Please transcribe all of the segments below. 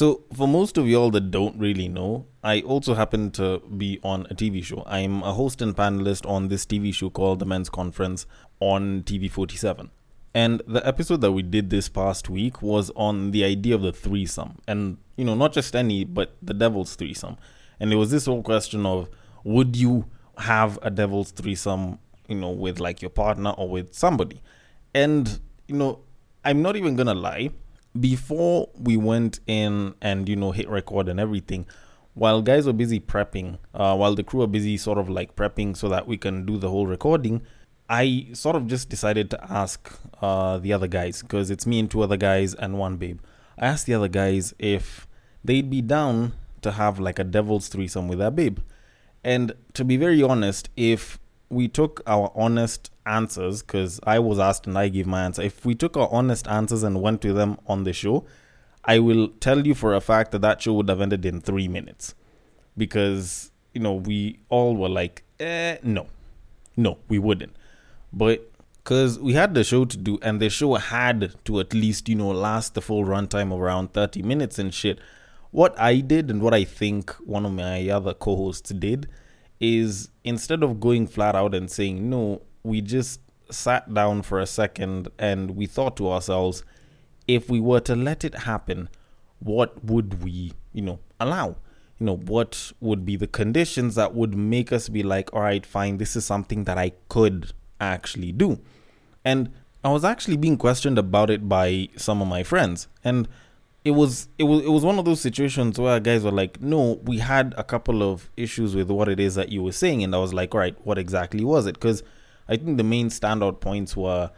So, for most of y'all that don't really know, I also happen to be on a TV show. I'm a host and panelist on this TV show called The Men's Conference on TV47. And the episode that we did this past week was on the idea of the threesome. And, you know, not just any, but the devil's threesome. And it was this whole question of would you have a devil's threesome, you know, with like your partner or with somebody? And, you know, I'm not even going to lie before we went in and you know hit record and everything while guys were busy prepping uh, while the crew were busy sort of like prepping so that we can do the whole recording i sort of just decided to ask uh, the other guys because it's me and two other guys and one babe. I asked the other guys if they'd be down to have like a devil's threesome with their babe. And to be very honest if we took our honest answers, because I was asked and I gave my answer, if we took our honest answers and went to them on the show, I will tell you for a fact that that show would have ended in three minutes. Because, you know, we all were like, eh, no, no, we wouldn't. But because we had the show to do, and the show had to at least, you know, last the full runtime of around 30 minutes and shit. What I did and what I think one of my other co hosts did is instead of going flat out and saying no, we just sat down for a second and we thought to ourselves, if we were to let it happen, what would we, you know, allow? You know, what would be the conditions that would make us be like, all right, fine, this is something that I could actually do. And I was actually being questioned about it by some of my friends. And it was it was it was one of those situations where guys were like, "No, we had a couple of issues with what it is that you were saying," and I was like, "All right, what exactly was it?" Because I think the main standout points were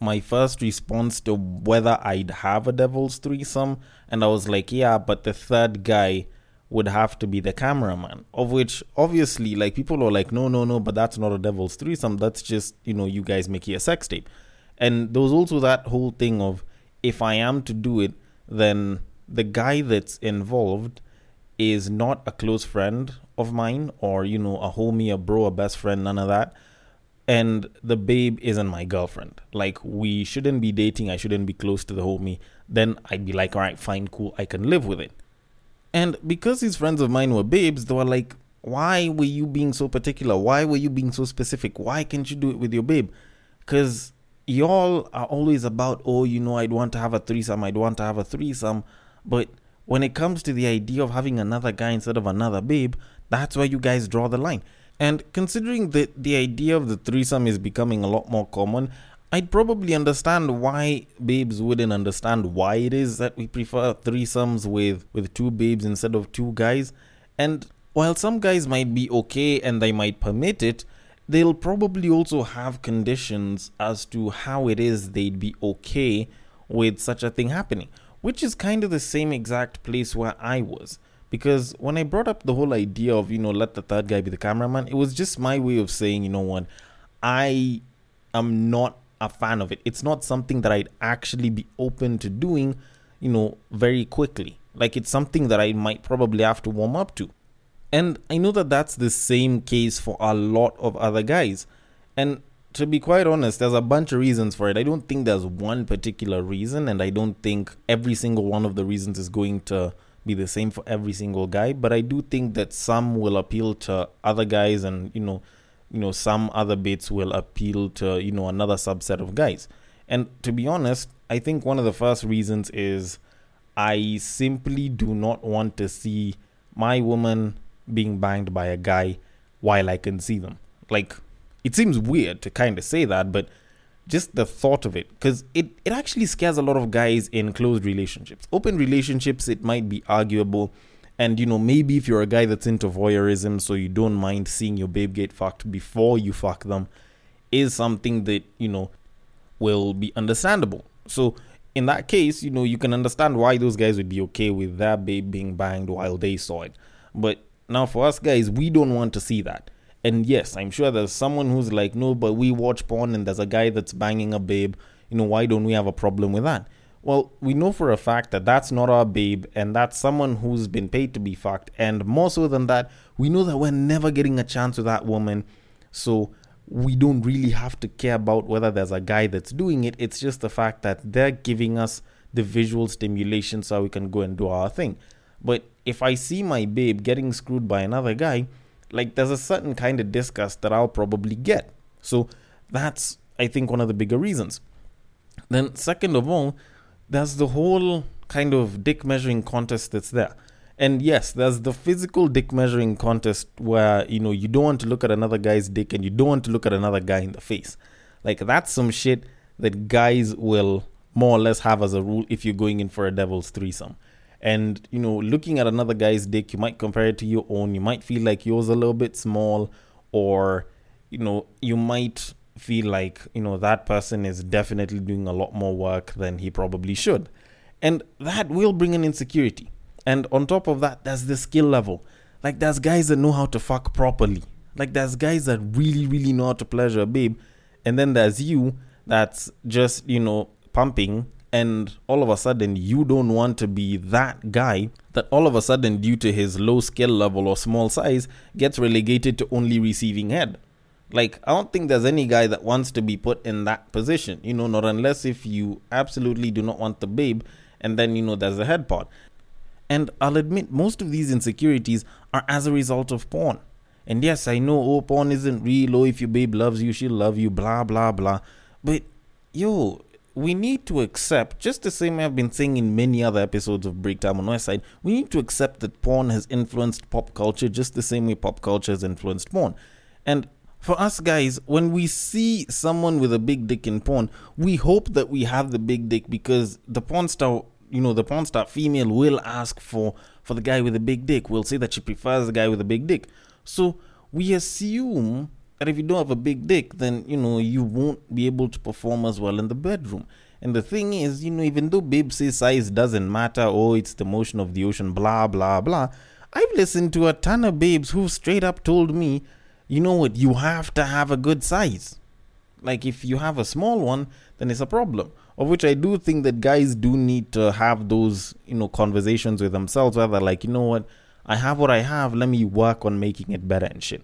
my first response to whether I'd have a devil's threesome, and I was like, "Yeah, but the third guy." would have to be the cameraman of which obviously like people are like no no no but that's not a devil's threesome that's just you know you guys making a sex tape and there was also that whole thing of if i am to do it then the guy that's involved is not a close friend of mine or, you know, a homie, a bro, a best friend, none of that. And the babe isn't my girlfriend. Like, we shouldn't be dating. I shouldn't be close to the homie. Then I'd be like, all right, fine, cool. I can live with it. And because these friends of mine were babes, they were like, why were you being so particular? Why were you being so specific? Why can't you do it with your babe? Because y'all are always about, oh, you know, I'd want to have a threesome, I'd want to have a threesome. But when it comes to the idea of having another guy instead of another babe, that's where you guys draw the line. And considering that the idea of the threesome is becoming a lot more common, I'd probably understand why babes wouldn't understand why it is that we prefer threesomes with, with two babes instead of two guys. And while some guys might be okay and they might permit it, they'll probably also have conditions as to how it is they'd be okay with such a thing happening, which is kind of the same exact place where I was. Because when I brought up the whole idea of, you know, let the third guy be the cameraman, it was just my way of saying, you know what, I am not a fan of it. It's not something that I'd actually be open to doing, you know, very quickly. Like it's something that I might probably have to warm up to. And I know that that's the same case for a lot of other guys. And to be quite honest, there's a bunch of reasons for it. I don't think there's one particular reason, and I don't think every single one of the reasons is going to be the same for every single guy. But I do think that some will appeal to other guys, and you know, you know, some other bits will appeal to you know another subset of guys. And to be honest, I think one of the first reasons is I simply do not want to see my woman being banged by a guy while I can see them. Like, it seems weird to kind of say that, but just the thought of it, because it, it actually scares a lot of guys in closed relationships. Open relationships, it might be arguable. And, you know, maybe if you're a guy that's into voyeurism, so you don't mind seeing your babe get fucked before you fuck them, is something that, you know, will be understandable. So, in that case, you know, you can understand why those guys would be okay with their babe being banged while they saw it. But now, for us guys, we don't want to see that. And yes, I'm sure there's someone who's like, no, but we watch porn and there's a guy that's banging a babe. You know, why don't we have a problem with that? Well, we know for a fact that that's not our babe and that's someone who's been paid to be fucked. And more so than that, we know that we're never getting a chance with that woman. So we don't really have to care about whether there's a guy that's doing it. It's just the fact that they're giving us the visual stimulation so we can go and do our thing. But if I see my babe getting screwed by another guy, like there's a certain kind of disgust that I'll probably get. So that's, I think, one of the bigger reasons. Then, second of all, there's the whole kind of dick measuring contest that's there. And yes, there's the physical dick measuring contest where, you know, you don't want to look at another guy's dick and you don't want to look at another guy in the face. Like, that's some shit that guys will more or less have as a rule if you're going in for a devil's threesome. And, you know, looking at another guy's dick, you might compare it to your own. You might feel like yours a little bit small, or, you know, you might feel like, you know, that person is definitely doing a lot more work than he probably should. And that will bring an insecurity. And on top of that, there's the skill level. Like, there's guys that know how to fuck properly. Like, there's guys that really, really know how to pleasure a babe. And then there's you that's just, you know, pumping. And all of a sudden, you don't want to be that guy that all of a sudden, due to his low skill level or small size, gets relegated to only receiving head. Like, I don't think there's any guy that wants to be put in that position, you know, not unless if you absolutely do not want the babe, and then, you know, there's the head part. And I'll admit, most of these insecurities are as a result of porn. And yes, I know, oh, porn isn't real. Oh, if your babe loves you, she'll love you, blah, blah, blah. But, yo, we need to accept, just the same I've been saying in many other episodes of Breaktime on West Side, we need to accept that porn has influenced pop culture just the same way pop culture has influenced porn. And for us guys, when we see someone with a big dick in porn, we hope that we have the big dick because the porn star you know the porn star female will ask for for the guy with a big dick will say that she prefers the guy with a big dick so we assume that if you don't have a big dick then you know you won't be able to perform as well in the bedroom. And the thing is you know even though babe says size doesn't matter oh it's the motion of the ocean blah blah blah i've listened to a ton of babes who straight up told me you know what? You have to have a good size. Like if you have a small one then it's a problem. Of which I do think that guys do need to have those, you know, conversations with themselves where they're like, you know what, I have what I have, let me work on making it better and shit.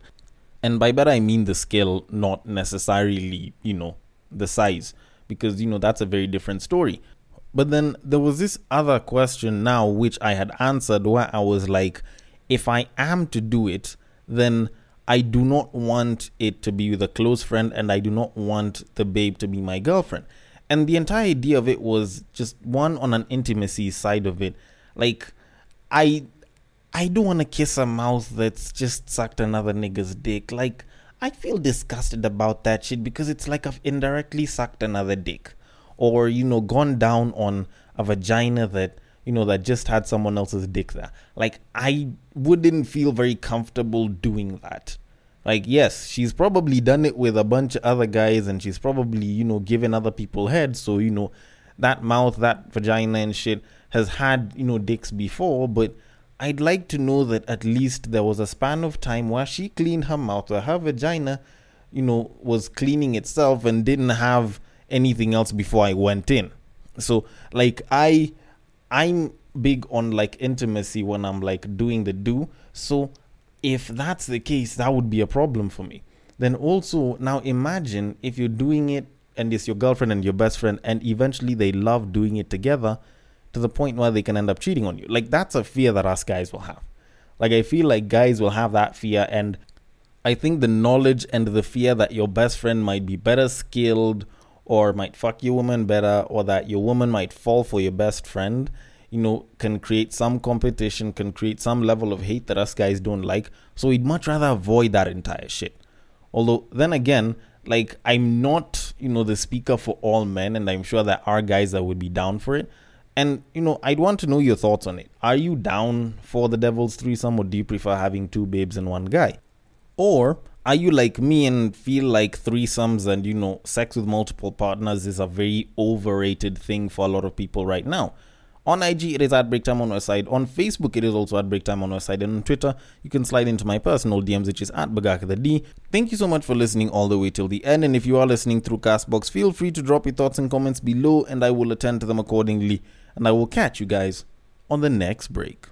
And by better, I mean the scale, not necessarily, you know, the size, because, you know, that's a very different story. But then there was this other question now, which I had answered, where I was like, if I am to do it, then I do not want it to be with a close friend, and I do not want the babe to be my girlfriend and the entire idea of it was just one on an intimacy side of it like i i don't want to kiss a mouth that's just sucked another nigga's dick like i feel disgusted about that shit because it's like i've indirectly sucked another dick or you know gone down on a vagina that you know that just had someone else's dick there like i wouldn't feel very comfortable doing that like, yes, she's probably done it with a bunch of other guys and she's probably, you know, given other people head. So, you know, that mouth, that vagina and shit has had, you know, dicks before. But I'd like to know that at least there was a span of time where she cleaned her mouth, where her vagina, you know, was cleaning itself and didn't have anything else before I went in. So, like, I, I'm big on like intimacy when I'm like doing the do. So, if that's the case, that would be a problem for me. Then also, now imagine if you're doing it and it's your girlfriend and your best friend, and eventually they love doing it together to the point where they can end up cheating on you. Like, that's a fear that us guys will have. Like, I feel like guys will have that fear, and I think the knowledge and the fear that your best friend might be better skilled or might fuck your woman better or that your woman might fall for your best friend you know, can create some competition, can create some level of hate that us guys don't like. So we'd much rather avoid that entire shit. Although, then again, like, I'm not, you know, the speaker for all men, and I'm sure there are guys that would be down for it. And, you know, I'd want to know your thoughts on it. Are you down for the devil's threesome, or do you prefer having two babes and one guy? Or are you like me and feel like threesomes and, you know, sex with multiple partners is a very overrated thing for a lot of people right now? On IG, it is at Break Time on our side. On Facebook, it is also at Break Time on our side. And on Twitter, you can slide into my personal DMs, which is at Bagaka the D. Thank you so much for listening all the way till the end. And if you are listening through Castbox, feel free to drop your thoughts and comments below, and I will attend to them accordingly. And I will catch you guys on the next break.